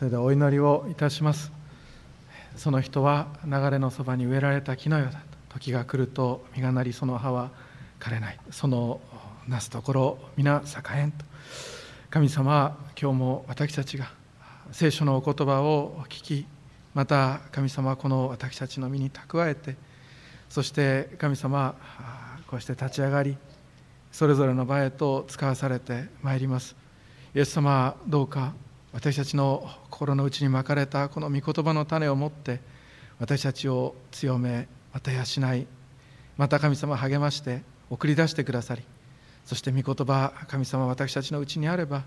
それではお祈りをいたします。その人は流れのそばに植えられた木のようだと時が来ると実がなりその葉は枯れない。そのなすところ皆栄えんと。神様は今日も私たちが聖書のお言葉を聞き。また神様はこの私たちの身に蓄えて。そして神様こうして立ち上がりそれぞれの場へと使わされてまいります。イエス様どうか私たちの心の内にまかれたこの御言葉の種を持って私たちを強めまた養いまた神様励まして送り出してくださりそして御言葉神様私たちのうちにあれば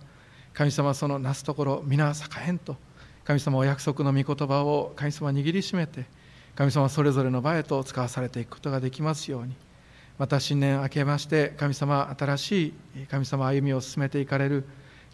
神様そのなすところ皆栄えんと神様お約束の御言葉を神様握りしめて神様それぞれの場へと使わされていくことができますようにまた新年明けまして神様新しい神様歩みを進めていかれる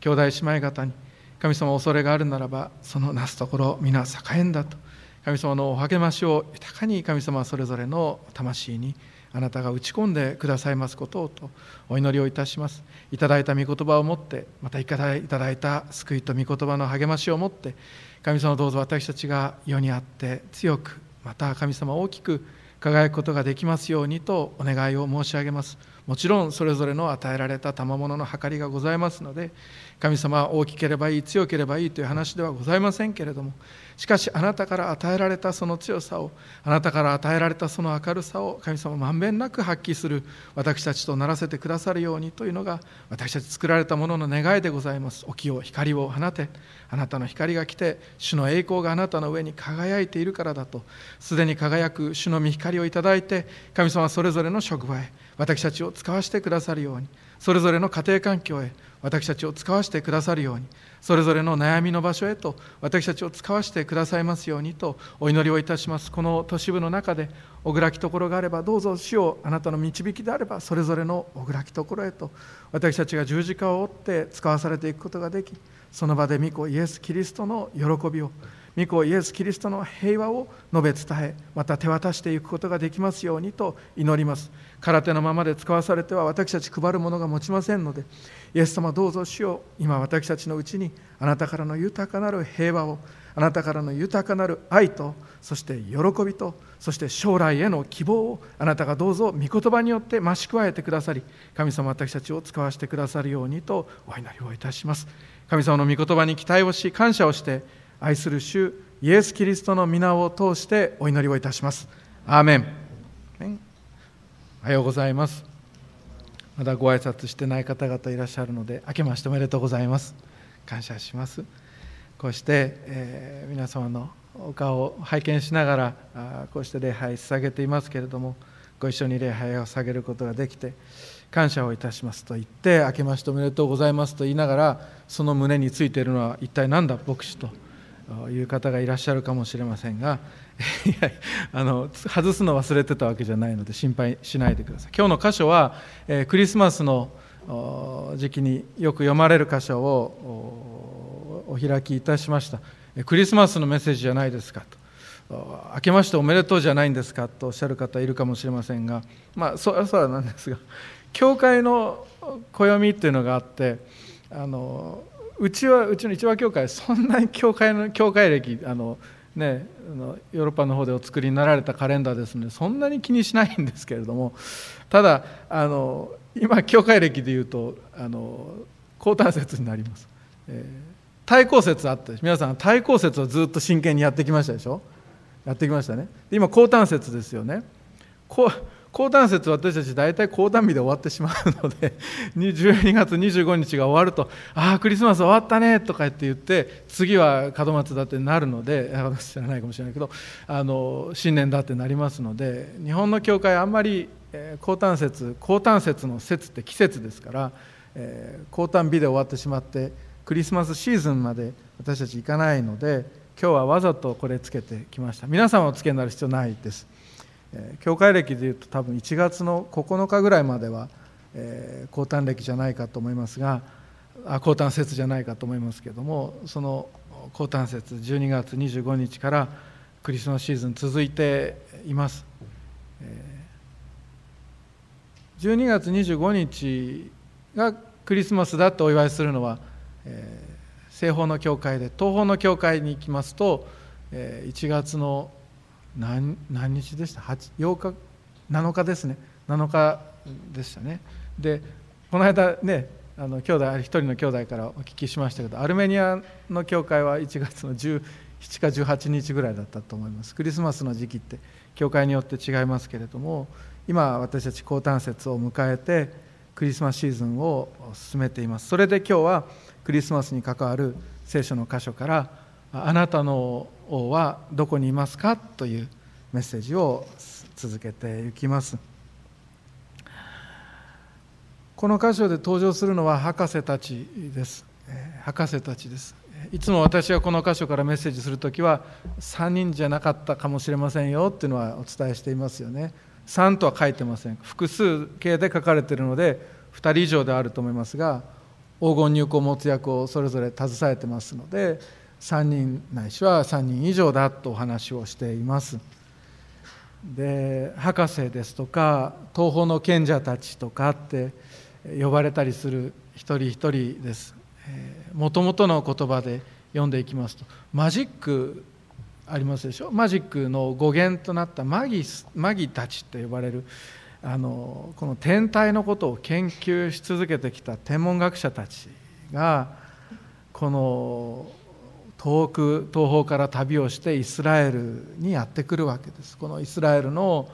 兄弟姉妹方に神様恐れがあるならばそのなすところ皆栄えんだと。神様のお励ましを豊かに神様それぞれの魂にあなたが打ち込んでくださいますことをとお祈りをいたします。いただいた御言葉を持ってまたいただいた救いと御言葉の励ましを持って神様どうぞ私たちが世にあって強くまた神様大きく輝くことができますようにとお願いを申し上げます。もちろんそれぞれの与えられた賜物の計りがございますので神様は大きければいい強ければいいという話ではございませんけれどもしかしあなたから与えられたその強さをあなたから与えられたその明るさを神様まんべんなく発揮する私たちとならせてくださるようにというのが私たち作られたものの願いでございます。沖を光を放てあなたの光が来て主の栄光があなたの上に輝いているからだとすでに輝く主の御光をいただいて神様それぞれの職場へ私たちを使わせてくださるように。それぞれの家庭環境へ私たちを使わせてくださるように。それぞれの悩みの場所へと私たちを使わせてくださいますようにとお祈りをいたします。この都市部の中で小暗きところがあればどうぞ主をあなたの導きであればそれぞれの小暗きところへと私たちが十字架を追って使わされていくことができその場で御子イエス・キリストの喜びを御子イエス・キリストの平和を述べ伝えまた手渡していくことができますようにと祈ります。空手のままで使わされては私たち配るものが持ちませんのでイエス様どうぞ主よ今私たちのうちにあなたからの豊かなる平和をあなたからの豊かなる愛とそして喜びとそして将来への希望をあなたがどうぞ御言葉によって増し加えてくださり神様私たちを使わせてくださるようにとお祈りをいたします。神様の御言葉に期待をし感謝をして愛する主イエス・キリストの皆を通してお祈りをいたします。アーメン。おはようございます。まだご挨拶してない方々いらっしゃるので明けましておめでとうございます。感謝します。こうして、えー、皆様のお顔を拝見しながらあこうして礼拝捧げていますけれどもご一緒に礼拝を捧げることができて感謝をいたします。と言って明けましておめでとうございますと言いながらその胸についているのは一体何だ牧師と。いう方がいらっしゃるかもしれませんが いやあの外すの忘れてたわけじゃないので心配しないでください。今日の箇所は、えー、クリスマスの時期によく読まれる箇所をお開きいたしました。クリスマスのメッセージじゃないですかと。明けましておめでとうじゃないんですかとおっしゃる方いるかもしれませんがまあそうそうなんですが教会の暦っていうのがあってあのうちはうちの一番教会そんなに教会の教会歴あのね、あのヨーロッパの方でお作りになられたカレンダーですのでそんなに気にしないんですけれども。ただあの今教会歴でいうとあの高端節になります、えー、対抗節あって皆さん対抗節をずっと真剣にやってきましたでしょ。やってきましたね。今高端節ですよね。こう高端節私たち大体高端日で終わってしまうので 12月25日が終わると「ああクリスマス終わったね」とかって言って次は門松だってなるので私 知らないかもしれないけどあの新年だってなりますので日本の教会あんまり高端節高端節の節って季節ですから、高端日で終わってしまってクリスマスシーズンまで私たち行かないので今日はわざとこれつけてきました。皆さんはつけになる必要ないです。教会歴でいうと多分1月の9日ぐらいまでは、えー、高端歴じゃないかと思いますがあ高端節じゃないかと思いますけどもその高端節12月25日からクリスマスシーズン続いています、12月25日がクリスマスだとお祝いするのは、西方の教会で東方の教会に行きますと1月の何何日でした？8日？7日ですね。7日でしたね。でこの間ねあの兄弟一人の兄弟からお聞きしましたけどアルメニアの教会は1月の17か18日ぐらいだったと思います。クリスマスの時期って教会によって違いますけれども今私たち高端節を迎えてクリスマスシーズンを進めています。それで今日はクリスマスに関わる聖書の箇所から「あなたの王はどこにいますか?」というメッセージを続けていきます。この箇所で登場するのは博士たちです。博士たちです。いつも私がこの箇所からメッセージするときは3人じゃなかったかもしれませんよっていうのはお伝えしていますよね。3とは書いてません。複数形で書かれているので2人以上であると思いますが黄金入港持つ役をそれぞれ携えてますので3人ないしは3人以上だとお話をしています。で博士ですとか東方の賢者たちとかって呼ばれたりする一人一人です。もともとの言葉で読んでいきますとマジックありますでしょ？マジックの語源となったマギマギたちと呼ばれるあのこの天体のことを研究し続けてきた天文学者たちがこの遠く東方から旅をしてイスラエルにやってくるわけです。このイスラエルの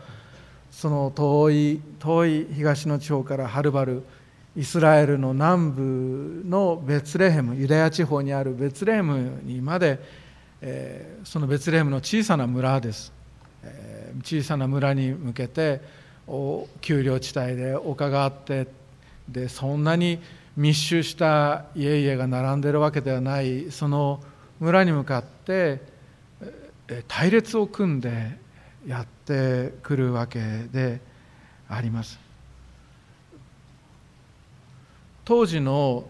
その遠い遠い東の地方からはるばるイスラエルの南部のベツレヘムユダヤ地方にあるベツレヘムにまで、えー、そのベツレヘムの小さな村です、えー、小さな村に向けて丘陵地帯で丘があってでそんなに密集した家々が並んでるわけではないその村に向かって隊列を組んでやってくるわけであります。当時の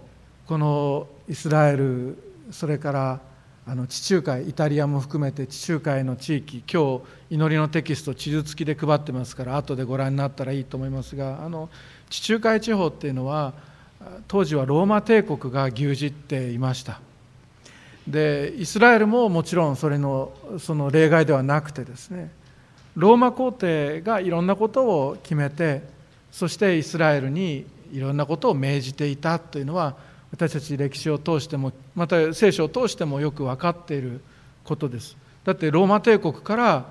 このイスラエルそれからあの地中海イタリアも含めて地中海の地域今日祈りのテキスト地図付きで配ってますから後でご覧になったらいいと思いますがあの地中海地方っていうのは当時はローマ帝国が牛耳っていました。でイスラエルももちろんそれのその例外ではなくてですねローマ皇帝がいろんなことを決めてそしてイスラエルにいろんなことを命じていたというのは私たち歴史を通してもまた聖書を通してもよく分かっていることです。だってローマ帝国から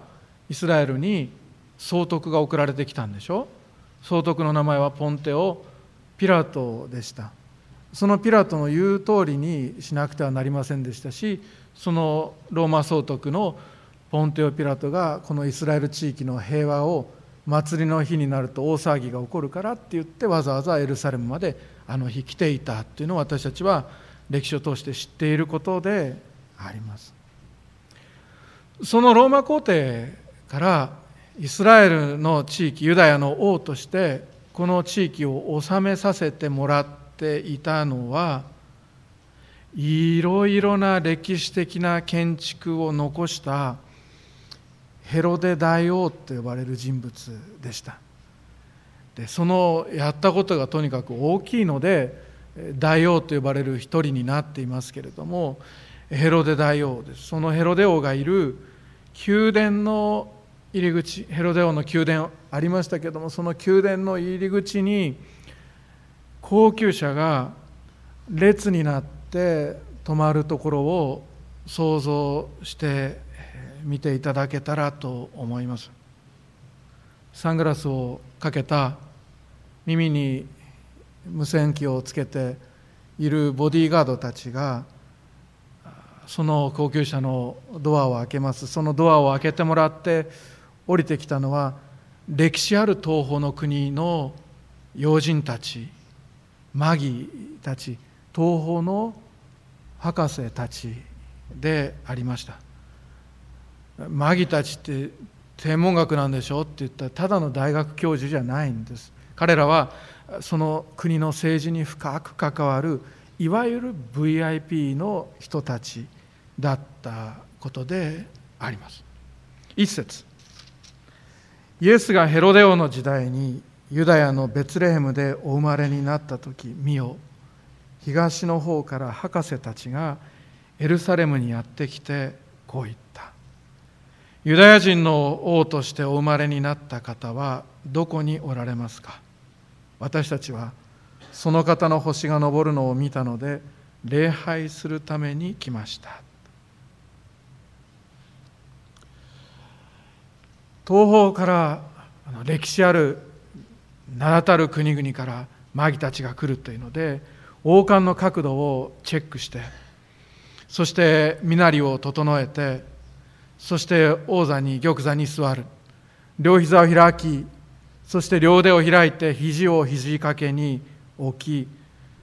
イスラエルに総督が送られてきたんでしょ？総督の名前はポンテオ・ピラトでした。そのピラトの言う通りにしなくてはなりませんでしたしそのローマ総督のポンテオ・ピラトがこのイスラエル地域の平和を祭りの日になると大騒ぎが起こるからって言ってわざわざエルサレムまであの日来ていたっていうのを私たちは歴史を通して知っていることであります。そのローマ皇帝からイスラエルの地域ユダヤの王としてこの地域を治めさせてもらっていたのはいろいろな歴史的な建築を残したヘロデ大王と呼ばれる人物でした。でそのやったことがとにかく大きいので大王と呼ばれる一人になっていますけれどもヘロデ大王です。そのヘロデ王がいる宮殿の入り口ヘロデ王の宮殿ありましたけどもその宮殿の入り口に高級車が列になって止まるところを想像して見ていただけたらと思います。サングラスをかけた耳に無線機をつけているボディーガードたちがその高級車のドアを開けます。そのドアを開けてもらって降りてきたのは歴史ある東方の国の要人たち。マギたち東方の博士たちでありました。マギたちって天文学なんでしょって言ったらただの大学教授じゃないんです。彼らはその国の政治に深く関わるいわゆる VIP の人たちだったことであります。一節。イエスがヘロデオの時代にユダヤのベツレヘムでお生まれになった時見よ東の方から博士たちがエルサレムにやってきてこう言った。ユダヤ人の王としてお生まれになった方はどこにおられますか？私たちはその方の星が昇るのを見たので礼拝するために来ました。東方から歴史ある名だたる国々からマギたちが来るというので王冠の角度をチェックしてそして身なりを整えてそして王座に玉座に座る。両膝を開きそして両手を開いて肘を肘掛けに置き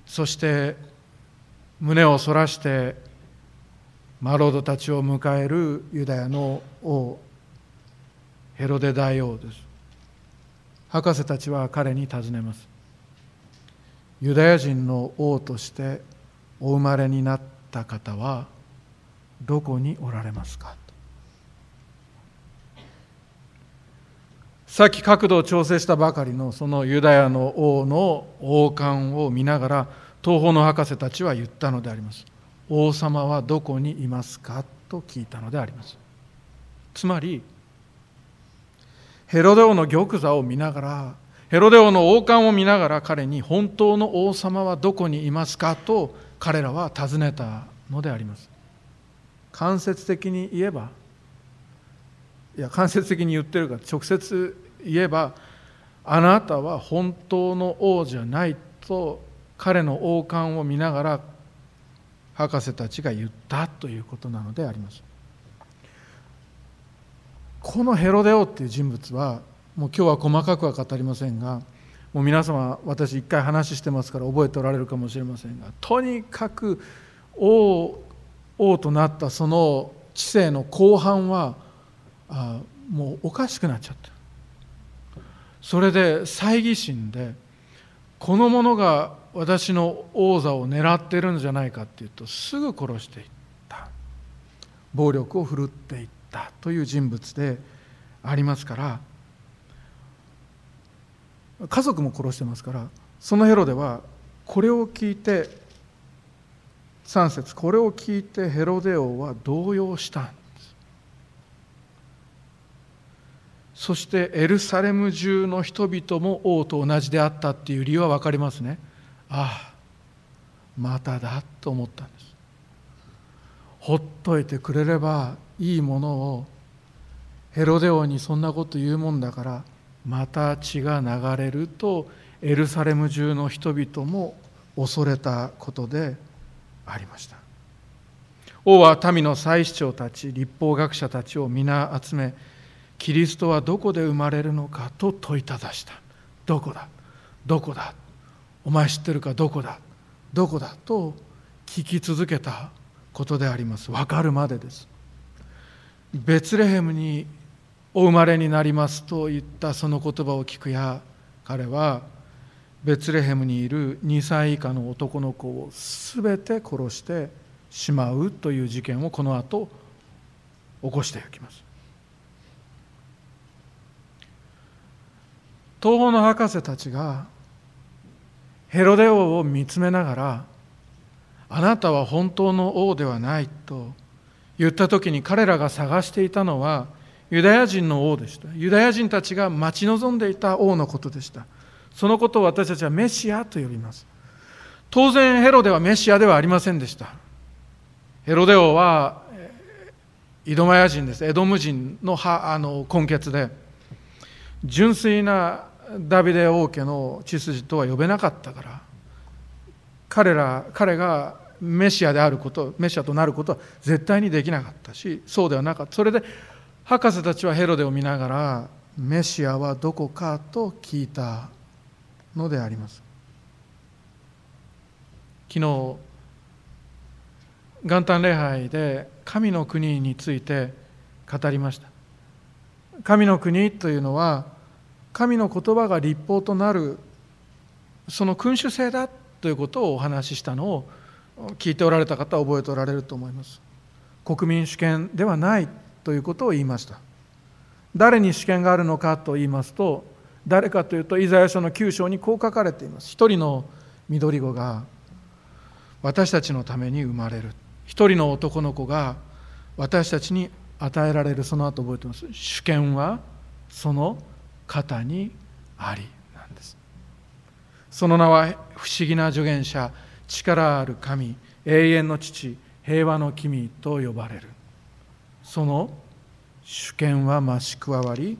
そして胸を反らしてマロードたちを迎えるユダヤの王ヘロデ大王です。博士たちは彼に尋ねます。ユダヤ人の王としてお生まれになった方はどこにおられますか？さっき角度を調整したばかりのそのユダヤの王の王冠を見ながら東方の博士たちは言ったのであります。王様はどこにいますか？と聞いたのであります。つまりヘロデ王の玉座を見ながらヘロデ王の王冠を見ながら彼に本当の王様はどこにいますかと彼らは尋ねたのであります。間接的に言えばいや間接的に言ってるか直接言えばあなたは本当の王じゃないと彼の王冠を見ながら博士たちが言ったということなのであります。このヘロデオっていう人物はもう今日は細かくは語りませんがもう皆様私一回話してますから覚えておられるかもしれませんがとにかく王王となったその知性の後半はあもうおかしくなっちゃった。それで猜疑心でこの者が私の王座を狙ってるんじゃないかっていうとすぐ殺していった。暴力を振るっていった。という人物でありますから家族も殺してますからそのヘロではこれを聞いて3節これを聞いてヘロデ王は動揺したんです。そしてエルサレム中の人々も王と同じであったっていう理由は分かりますね。ああまただと思ったんです。ほっといてくれればいいものをヘロデ王にそんなこと言うもんだからまた血が流れるとエルサレム中の人々も恐れたことでありました。王は民の祭司長たち立法学者たちを皆集めキリストはどこで生まれるのかと問いただした。どこだ？どこだ？お前知ってるか？どこだ？どこだ？と聞き続けたことであります。分かるまでです。ベツレヘムにお生まれになりますと言ったその言葉を聞くや彼はベツレヘムにいる2歳以下の男の子を全て殺してしまうという事件をこの後起こしていきます。東方の博士たちがヘロデ王を見つめながらあなたは本当の王ではないと言った時に彼らが探していたのはユダヤ人の王でした。ユダヤ人たちが待ち望んでいた王のことでした。そのことを私たちはメシアと呼びます。当然ヘロデはメシアではありませんでした。ヘロデ王はイドマヤ人です。エドム人のあの根血で純粋なダビデ王家の血筋とは呼べなかったから彼ら彼がメシアであることメシアとなることは絶対にできなかったしそうではなかった。それで博士たちはヘロデを見ながらメシアはどこかと聞いたのであります。昨日元旦礼拝で神の国について語りました。神の国というのは神の言葉が立法となるその君主制だということをお話ししたのを聞いておられた方は覚えておられると思います。国民主権ではないということを言いました。誰に主権があるのかと言いますと誰かというとイザヤ書の9章にこう書かれています。一人の緑子が私たちのために生まれる。一人の男の子が私たちに与えられる。その後覚えてます。主権はその肩にありなんです。その名は不思議な助言者力ある神永遠の父平和の君と呼ばれる。その主権は増し加わり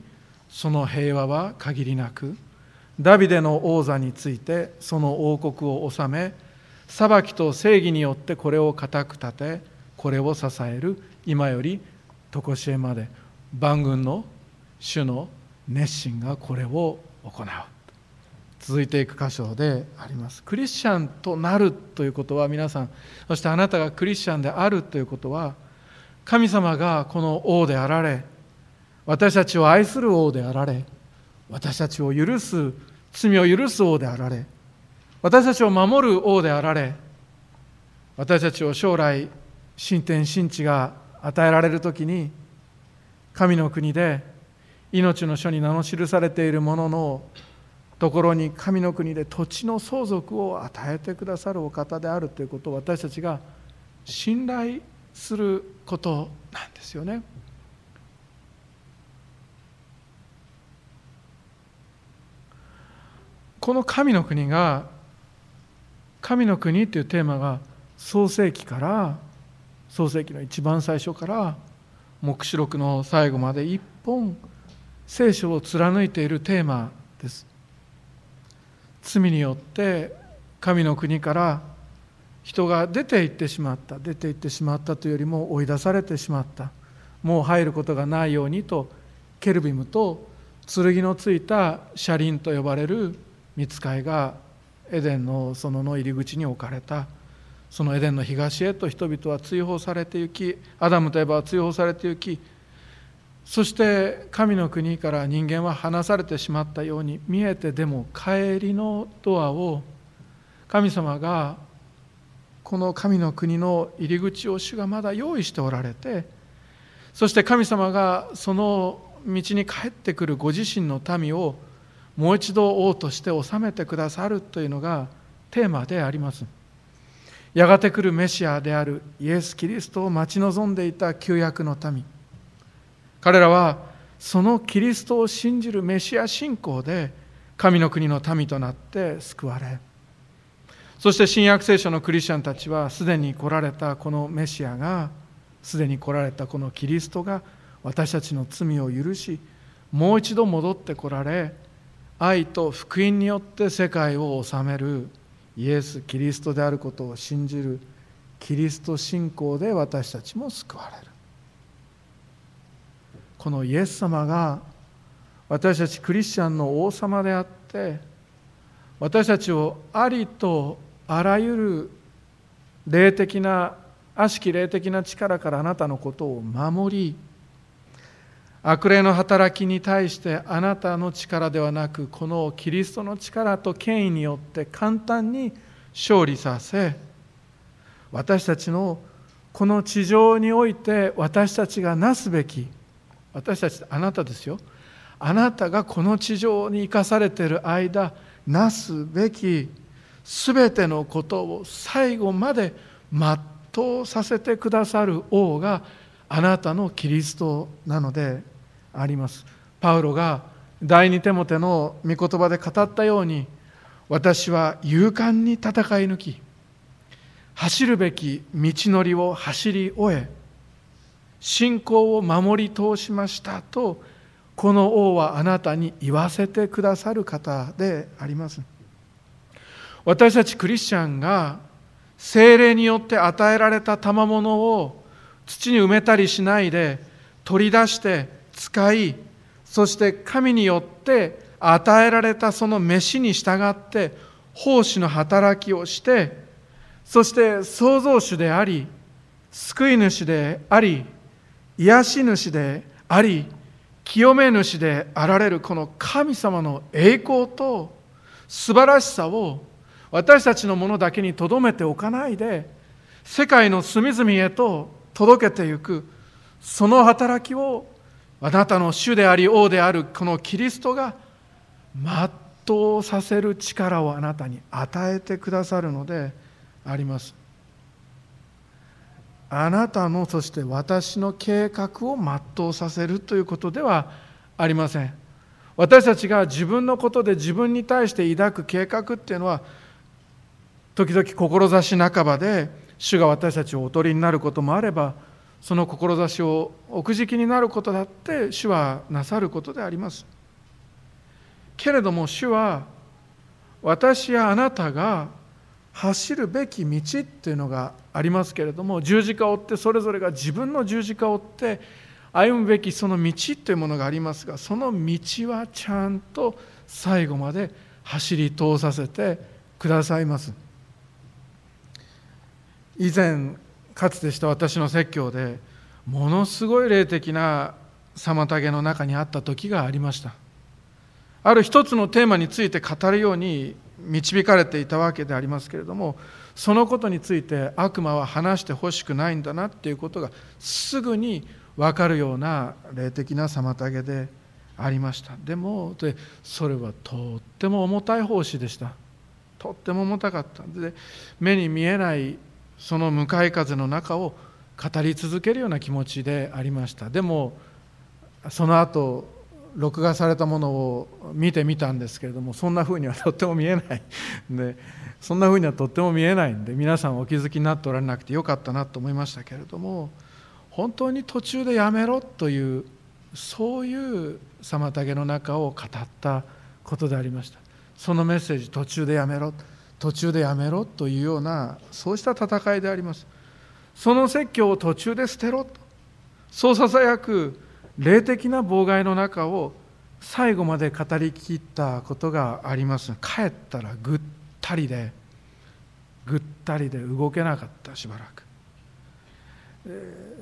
その平和は限りなくダビデの王座についてその王国を治め裁きと正義によってこれを固く立てこれを支える今より常しえまで万軍の主の熱心がこれを行う。続いていく箇所であります。クリスチャンとなるということは皆さんそしてあなたがクリスチャンであるということは神様がこの王であられ私たちを愛する王であられ私たちを許す罪を許す王であられ私たちを守る王であられ私たちを将来新天新地が与えられる時に神の国で命の書に名の記されているもののところに神の国で土地の相続を与えてくださるお方であるということを私たちが信頼することなんですよね。この神の国が神の国というテーマが創世紀から創世紀の一番最初から黙示録の最後まで一本聖書を貫いているテーマ罪によって神の国から人が出て行ってしまった出て行ってしまったというよりも追い出されてしまったもう入ることがないようにとケルビムと剣のついた車輪と呼ばれる見つかいがエデンの園の入り口に置かれた。そのエデンの東へと人々は追放されて行きアダムとエバは追放されて行きそして神の国から人間は離されてしまったように見えてでも帰りのドアを神様がこの神の国の入り口を主がまだ用意しておられてそして神様がその道に帰ってくるご自身の民をもう一度王として治めてくださるというのがテーマであります。やがて来るメシアであるイエス・キリストを待ち望んでいた旧約の民。彼らはそのキリストを信じるメシア信仰で神の国の民となって救われ。そして新約聖書のクリスチャンたちはすでに来られたこのメシアがすでに来られたこのキリストが私たちの罪を許しもう一度戻ってこられ愛と福音によって世界を治めるイエス・キリストであることを信じるキリスト信仰で私たちも救われる。このイエス様が私たちクリスチャンの王様であって私たちをありとあらゆる霊的な悪しき霊的な力からあなたのことを守り悪霊の働きに対してあなたの力ではなくこのキリストの力と権威によって簡単に勝利させ私たちのこの地上において私たちがなすべき私たちあなたですよ。あなたがこの地上に生かされている間なすべき全てのことを最後まで全うさせてくださる王があなたのキリストなのであります。パウロが第二手モての御言葉で語ったように私は勇敢に戦い抜き走るべき道のりを走り終え信仰を守り通しましたとこの王はあなたに言わせてくださる方であります。私たちクリスチャンが精霊によって与えられた賜物を土に埋めたりしないで取り出して使いそして神によって与えられたその飯に従って奉仕の働きをしてそして創造主であり救い主であり癒し主であり清め主であられるこの神様の栄光と素晴らしさを私たちのものだけにとどめておかないで世界の隅々へと届けていくその働きをあなたの主であり王であるこのキリストが全うさせる力をあなたに与えてくださるのであります。あなたのそして私の計画を全うさせるということではありません。私たちが自分のことで自分に対して抱く計画っていうのは時々志半ばで主が私たちをおとりになることもあればその志を奥敷きになることだって主はなさることであります。けれども主は私やあなたが走るべき道っていうのがありますけれども十字架を追ってそれぞれが自分の十字架を追って歩むべきその道というものがありますがその道はちゃんと最後まで走り通させてくださいます。以前かつてした私の説教でものすごい霊的な妨げの中にあった時がありました。ある一つのテーマについて語るように導かれていたわけでありますけれどもそのことについて悪魔は話してほしくないんだなっていうことがすぐに分かるような霊的な妨げでありました。でもでそれはとっても重たい奉仕でした。とっても重たかった。んで目に見えないその向かい風の中を語り続けるような気持ちでありました。でもその後録画されたものを見てみたんですけれどもそんなふうにはとっても見えない。でそんなふうにはとっても見えないんで皆さんお気づきになっておられなくてよかったなと思いましたけれども本当に途中でやめろというそういう妨げの中を語ったことでありました。そのメッセージ途中でやめろ途中でやめろというようなそうした戦いであります。その説教を途中で捨てろと。そうささやく霊的な妨害の中を最後まで語りきったことがあります。帰ったらぐったりでぐったりで動けなかったしばらく。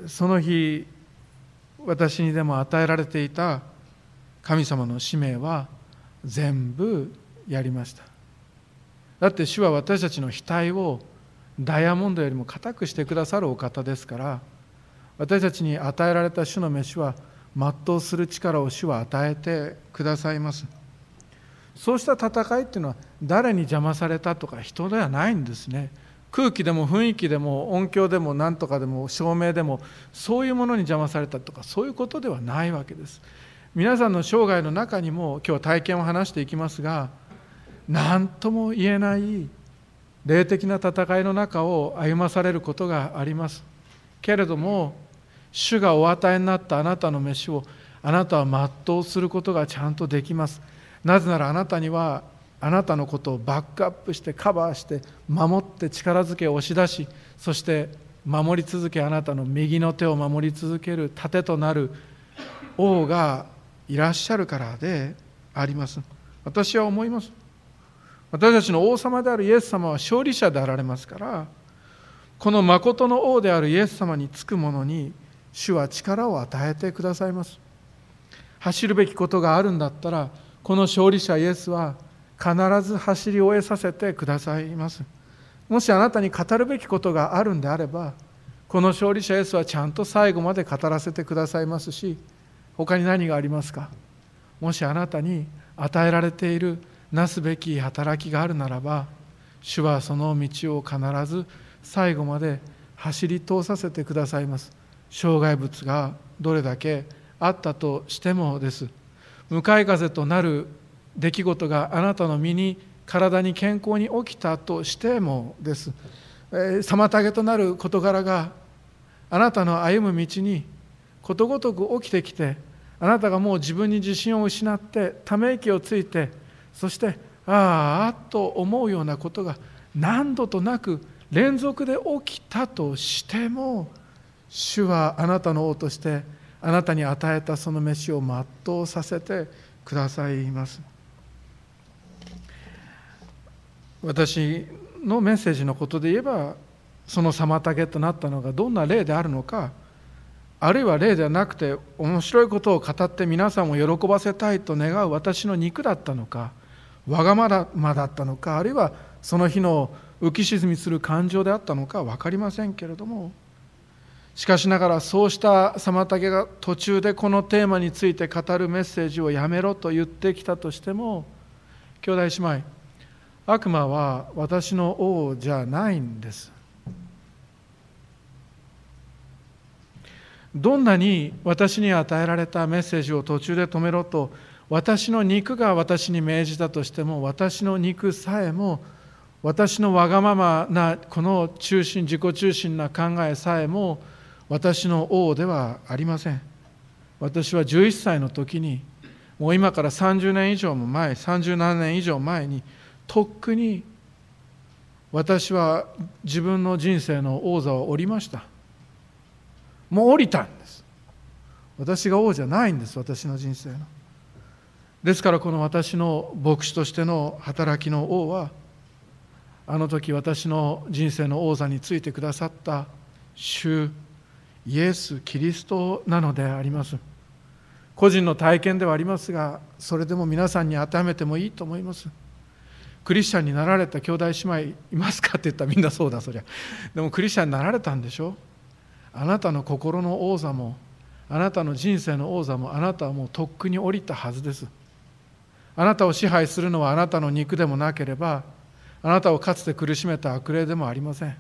その日私にでも与えられていた神様の使命は全部やりました。だって主は私たちの額をダイヤモンドよりも固くしてくださるお方ですから私たちに与えられた主の飯は全うする力を主は与えてくださいます。そうした戦いっていうのは誰に邪魔されたとか人ではないんですね。空気でも雰囲気でも音響でも何とかでも照明でもそういうものに邪魔されたとかそういうことではないわけです。皆さんの生涯の中にも今日体験を話していきますが何とも言えない霊的な戦いの中を歩まされることがあります。けれども主がお与えになったあなたの飯をあなたは全うすることがちゃんとできます。なぜならあなたにはあなたのことをバックアップしてカバーして守って力づけ押し出しそして守り続けあなたの右の手を守り続ける盾となる王がいらっしゃるからであります。私は思います。私たちの王様であるイエス様は勝利者であられますからこの誠の王であるイエス様につく者に主は力を与えてくださいます。走るべきことがあるんだったらこの勝利者イエスは必ず走り終えさせてくださいます。もしあなたに語るべきことがあるんであればこの勝利者イエスはちゃんと最後まで語らせてくださいますし他に何がありますか？もしあなたに与えられているなすべき働きがあるならば主はその道を必ず最後まで走り通させてくださいます。障害物がどれだけあったとしてもです。向かい風となる出来事があなたの身に体に健康に起きたとしてもです、えー、妨げとなる事柄があなたの歩む道にことごとく起きてきてあなたがもう自分に自信を失ってため息をついてそしてああと思うようなことが何度となく連続で起きたとしても主はあなたの王としてあなたに与えたその飯を全うさせてくださいます。私のメッセージのことで言えばその妨げとなったのがどんな例であるのかあるいは例ではなくて面白いことを語って皆さんを喜ばせたいと願う私の肉だったのかわがままだったのかあるいはその日の浮き沈みする感情であったのか分かりませんけれどもしかしながらそうした妨げが途中でこのテーマについて語るメッセージをやめろと言ってきたとしても兄弟姉妹悪魔は私の王じゃないんです。どんなに私に与えられたメッセージを途中で止めろと私の肉が私に命じたとしても私の肉さえも私のわがままなこの中心自己中心な考えさえも私の王ではありません。私は11歳の時にもう今から30年以上も前37年以上前にとっくに私は自分の人生の王座を降りました。もう降りたんです。私が王じゃないんです私の人生の。ですからこの私の牧師としての働きの王はあの時私の人生の王座についてくださった主イエス・キリストなのであります。個人の体験ではありますがそれでも皆さんに当てはめてもいいと思います。クリスチャンになられた兄弟姉妹いますかって言ったらみんなそうだそりゃ。でもクリスチャンになられたんでしょ？あなたの心の王座もあなたの人生の王座もあなたはもうとっくに降りたはずです。あなたを支配するのはあなたの肉でもなければあなたをかつて苦しめた悪霊でもありません。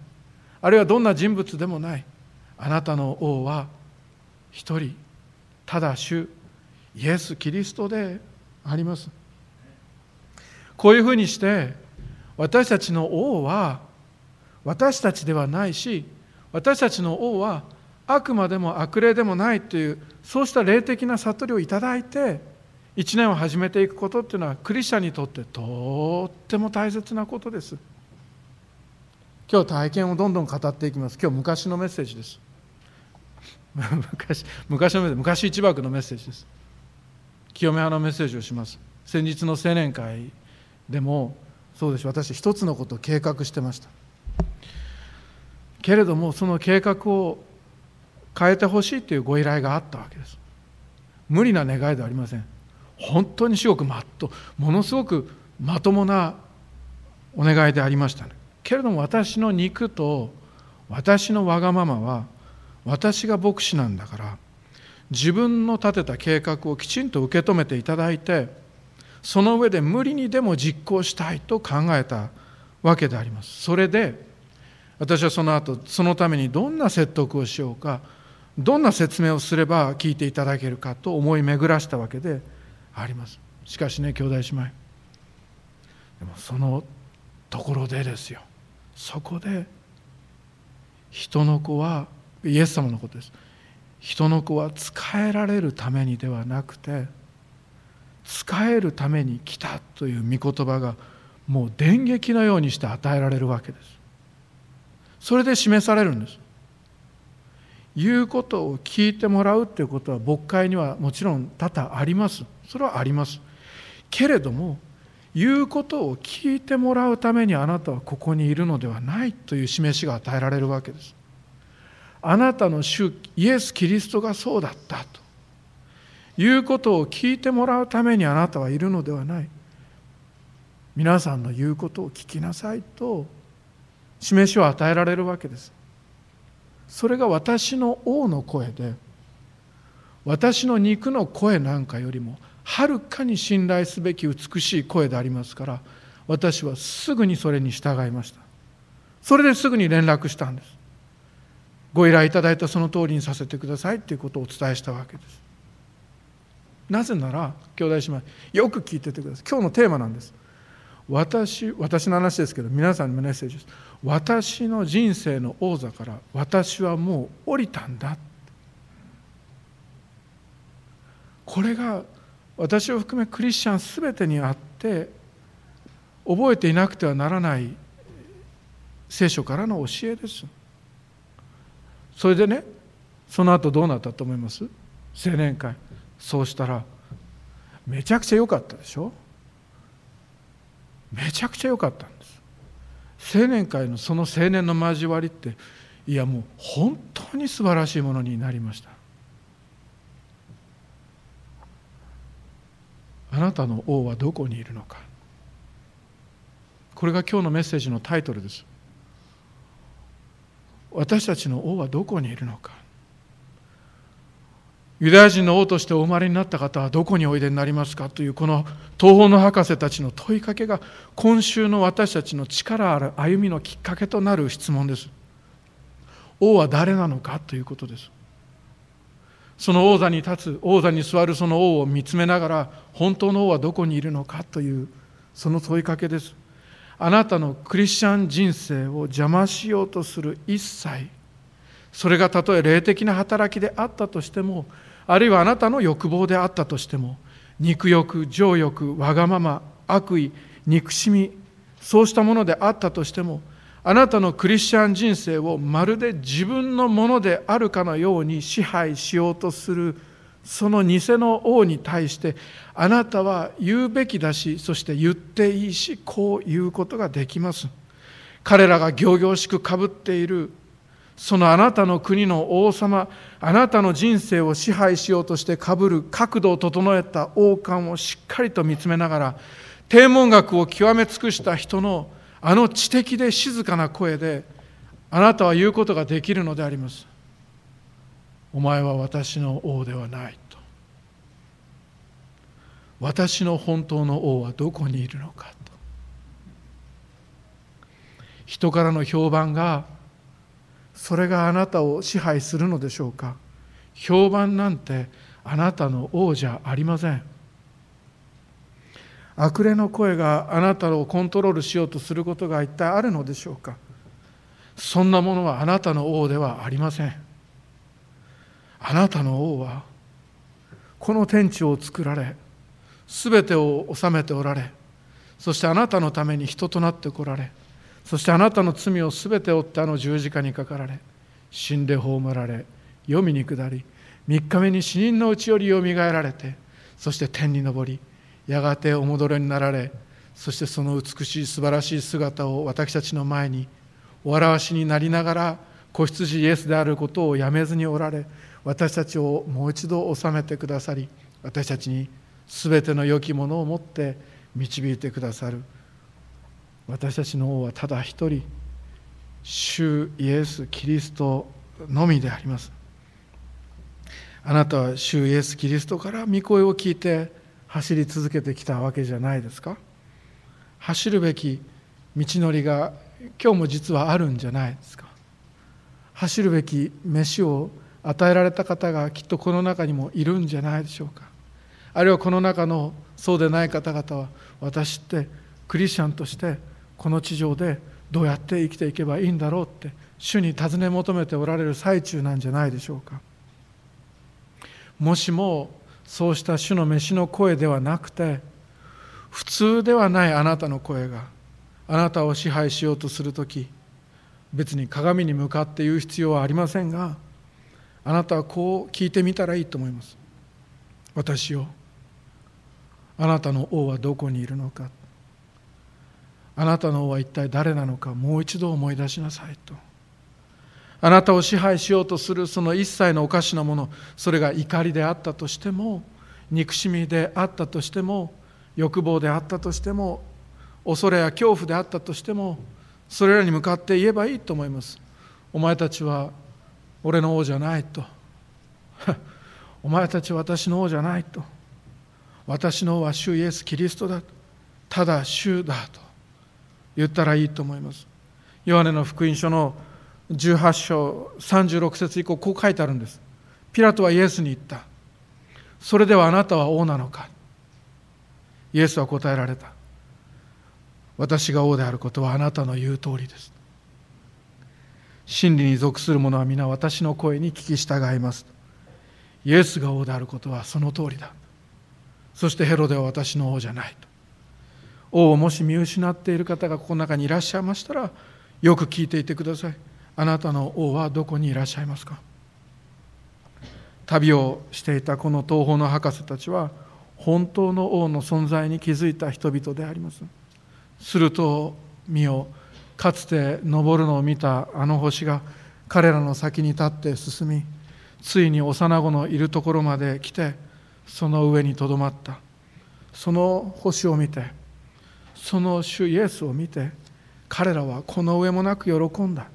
あるいはどんな人物でもない。あなたの王は一人ただ主イエス・キリストであります。こういうふうにして私たちの王は私たちではないし私たちの王はあくまでも悪霊でもないというそうした霊的な悟りをいただいて一年を始めていくことっていうのはクリスチャンにとってとっても大切なことです。今日体験をどんどん語っていきます。今日昔のメッセージです。昔昔の昔一幕のメッセージです。清め派のメッセージをします。先日の青年会でもそうです。私一つのことを計画してました。けれどもその計画を変えてほしいというご依頼があったわけです。無理な願いではありません。本当に至極まっとものすごくまともなお願いでありました、ね、けれども私の肉と私のわがままは私が牧師なんだから自分の立てた計画をきちんと受け止めていただいてその上で無理にでも実行したいと考えたわけであります。それで私はその後そのためにどんな説得をしようかどんな説明をすれば聞いていただけるかと思い巡らしたわけであります。しかしね兄弟姉妹でもそのところでですよ。そこで人の子はイエス様のことです。人の子は仕えられるためにではなくて仕えるために来たという御言葉がもう電撃のようにして与えられるわけです。それで示されるんです。言うことを聞いてもらうということは牧会にはもちろん多々あります。それはあります。けれども言うことを聞いてもらうためにあなたはここにいるのではないという示しが与えられるわけです。あなたの主イエス・キリストがそうだったと。いうことを聞いてもらうためにあなたはいるのではない。皆さんの言うことを聞きなさいと。示しを与えられるわけです。それが私の王の声で私の肉の声なんかよりもはるかに信頼すべき美しい声でありますから私はすぐにそれに従いました。それですぐに連絡したんです。ご依頼いただいたその通りにさせてくださいということをお伝えしたわけです。なぜなら兄弟姉妹よく聞いててください。今日のテーマなんです。私私の話ですけど皆さんのメッセージです。私の人生の王座から私はもう降りたんだ。これが私を含めクリスチャン全てにあって覚えていなくてはならない聖書からの教えです。それでねその後どうなったと思います？青年会。そうしたらめちゃくちゃ良かったでしょ？めちゃくちゃ良かったんです。青年会のその青年の交わりっていやもう本当に素晴らしいものになりました。あなたの王はどこにいるのか。これが今日のメッセージのタイトルです。私たちの王はどこにいるのか。ユダヤ人の王としてお生まれになった方はどこにおいでになりますかというこの東方の博士たちの問いかけが今週の私たちの力ある歩みのきっかけとなる質問です。王は誰なのかということです。その王座に立つ王座に座るその王を見つめながら本当の王はどこにいるのかというその問いかけです。あなたのクリスチャン人生を邪魔しようとする一切。それがたとえ霊的な働きであったとしてもあるいはあなたの欲望であったとしても肉欲情欲わがまま悪意憎しみそうしたものであったとしてもあなたのクリスチャン人生をまるで自分のものであるかのように支配しようとするその偽の王に対してあなたは言うべきだしそして言っていいしこう言うことができます。彼らが仰々しくかぶっているそのあなたの国の王様あなたの人生を支配しようとしてかぶる角度を整えた王冠をしっかりと見つめながら天文学を極め尽くした人のあの知的で静かな声であなたは言うことができるのであります。お前は私の王ではないと。私の本当の王はどこにいるのかと。人からの評判がそれがあなたを支配するのでしょうか。評判なんてあなたの王じゃありません。悪霊の声があなたをコントロールしようとすることが一体あるのでしょうか。そんなものはあなたの王ではありません。あなたの王はこの天地を作られ全てを治めておられそしてあなたのために人となってこられそしてあなたの罪を全て負ってあの十字架にかかられ死んで葬られ黄泉に下り3日目に死人のうちよりよみがえられてそして天に昇りやがてお戻りになられそしてその美しい素晴らしい姿を私たちの前にお表しになりながら子羊イエスであることをやめずにおられ私たちをもう一度治めてくださり私たちに全ての良きものを持って導いてくださる。私たちの王はただ一人主イエス・キリストのみであります。あなたは主イエス・キリストから御声を聞いて走り続けてきたわけじゃないですか。走るべき道のりが今日も実はあるんじゃないですか。走るべき飯を与えられた方がきっとこの中にもいるんじゃないでしょうか。あるいはこの中のそうでない方々は私ってクリスチャンとしてこの地上でどうやって生きていけばいいんだろうって主に尋ね求めておられる最中なんじゃないでしょうか。もしもそうした主の飯の声ではなくて普通ではないあなたの声があなたを支配しようとする時別に鏡に向かって言う必要はありませんがあなたはこう聞いてみたらいいと思います。私を。あなたの王はどこにいるのか。あなたの王は一体誰なのか。もう一度思い出しなさいと。あなたを支配しようとするその一切のおかしなもの。それが怒りであったとしても憎しみであったとしても欲望であったとしても恐れや恐怖であったとしてもそれらに向かって言えばいいと思います。お前たちは俺の王じゃないと。お前たちは私の王じゃないと。私の王は主イエス・キリストだただ主だと。言ったらいいと思います。ヨハネの福音書の18章36節以降こう書いてあるんです。ピラトはイエスに言った。それではあなたは王なのか。イエスは答えられた。私が王であることはあなたの言う通りです。真理に属する者は皆私の声に聞き従います。イエスが王であることはその通りだ。そしてヘロデは私の王じゃないと。王をもし見失っている方がここの中にいらっしゃいましたらよく聞いていてください。あなたの王はどこにいらっしゃいますか？旅をしていたこの東方の博士たちは本当の王の存在に気づいた人々であります。すると見よ。かつて昇るのを見たあの星が彼らの先に立って進みついに幼子のいるところまで来てその上にとどまった。その星を見てその主イエスを見て彼らはこの上もなく喜んだ。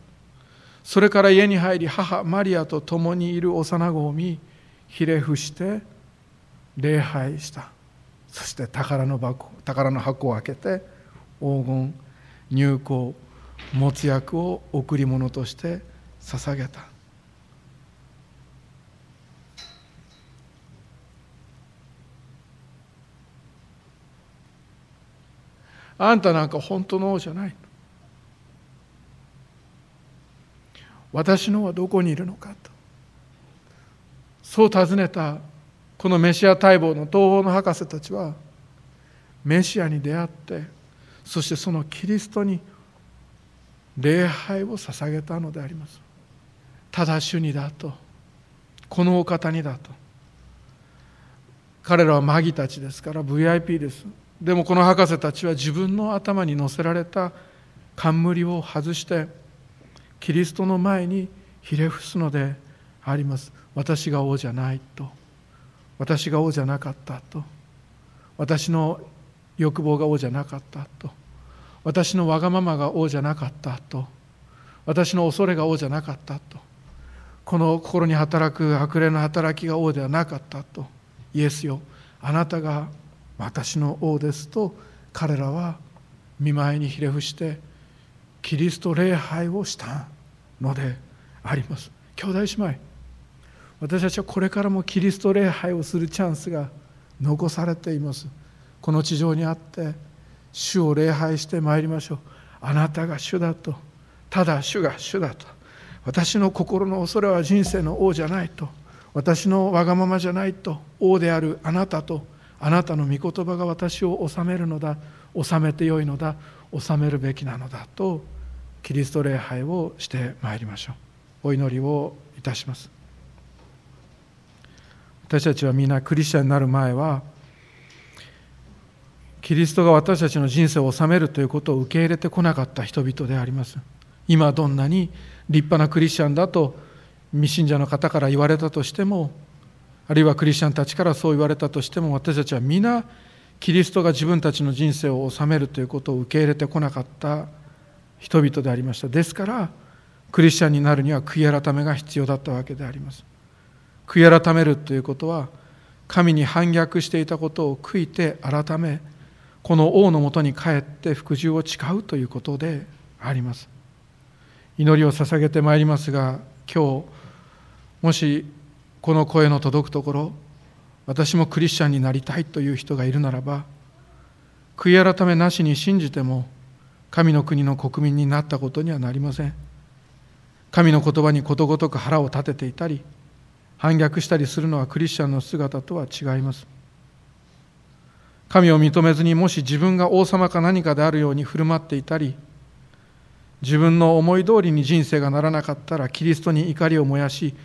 それから家に入り母マリアと共にいる幼子を見ひれ伏して礼拝した。そして宝の箱宝の箱を開けて黄金入香持つ役を贈り物として捧げた。あんたなんか本当の王じゃない。私のはどこにいるのかと。そう尋ねたこのメシア待望の東方の博士たちはメシアに出会ってそしてそのキリストに礼拝を捧げたのであります。ただ主にだと。このお方にだと。彼らはマギたちですから VIP です。でもこの博士たちは自分の頭に乗せられた冠を外してキリストの前にひれ伏すのであります。私が王じゃないと。私が王じゃなかったと。私の欲望が王じゃなかったと。私のわがままが王じゃなかったと。私の恐れが王じゃなかったと。この心に働く悪霊の働きが王ではなかったと。イエスよあなたが私の王ですと彼らは見舞いにひれ伏してキリスト礼拝をしたのであります。兄弟姉妹私たちはこれからもキリスト礼拝をするチャンスが残されています。この地上にあって主を礼拝してまいりましょう。あなたが主だと。ただ主が主だと。私の心の恐れは人生の王じゃないと。私のわがままじゃないと。王であるあなたと。あなたの御言葉が私を治めるのだ。治めてよいのだ。治めるべきなのだと。キリスト礼拝をしてまいりましょう。お祈りをいたします。私たちはみんなクリスチャンになる前はキリストが私たちの人生を治めるということを受け入れてこなかった人々であります。今どんなに立派なクリスチャンだと未信者の方から言われたとしてもあるいはクリスチャンたちからそう言われたとしても私たちは皆キリストが自分たちの人生を治めるということを受け入れてこなかった人々でありました。ですからクリスチャンになるには悔い改めが必要だったわけであります。悔い改めるということは神に反逆していたことを悔いて改めこの王のもとに帰って服従を誓うということであります。祈りを捧げてまいりますが今日もしこの声の届くところ私もクリスチャンになりたいという人がいるならば悔い改めなしに信じても神の国の国民になったことにはなりません。神の言葉にことごとく腹を立てていたり反逆したりするのはクリスチャンの姿とは違います。神を認めずにもし自分が王様か何かであるように振る舞っていたり自分の思い通りに人生がならなかったらキリストに怒りを燃やし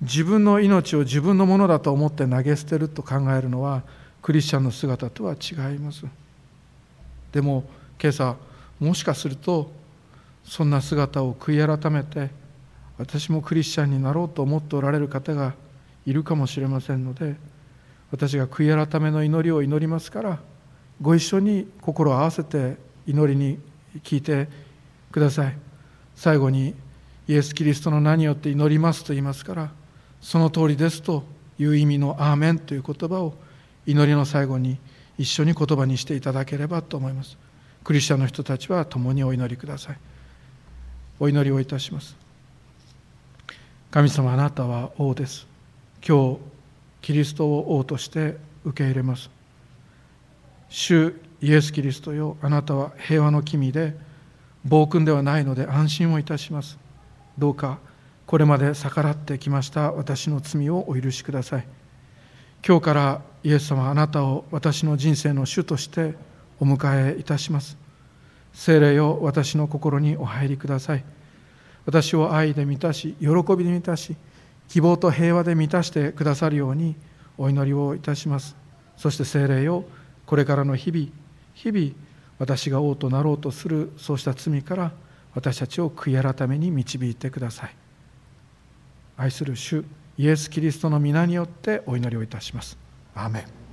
自分の命を自分のものだと思って投げ捨てると考えるのはクリスチャンの姿とは違います。でも今朝もしかするとそんな姿を悔い改めて私もクリスチャンになろうと思っておられる方がいるかもしれませんので私が悔い改めの祈りを祈りますからご一緒に心を合わせて祈りに聞いてください。最後にイエス・キリストの名によって祈りますと言いますからその通りですという意味の「アーメン」という言葉を祈りの最後に一緒に言葉にしていただければと思います。クリスチャンの人たちは共にお祈りください。お祈りをいたします。神様あなたは王です。今日キリストを王として受け入れます。主イエス・キリストよあなたは平和の君で暴君ではないので安心をいたします。どうかこれまで逆らってきました私の罪をお許しください。今日からイエス様あなたを私の人生の主としてお迎えいたします。聖霊よ私の心にお入りください。私を愛で満たし喜びで満たし希望と平和で満たしてくださるようにお祈りをいたします。そして精霊をこれからの日々日々私が王となろうとするそうした罪から私たちを悔い改めに導いてください。愛する主イエス・キリストの皆によってお祈りをいたします。アーメン。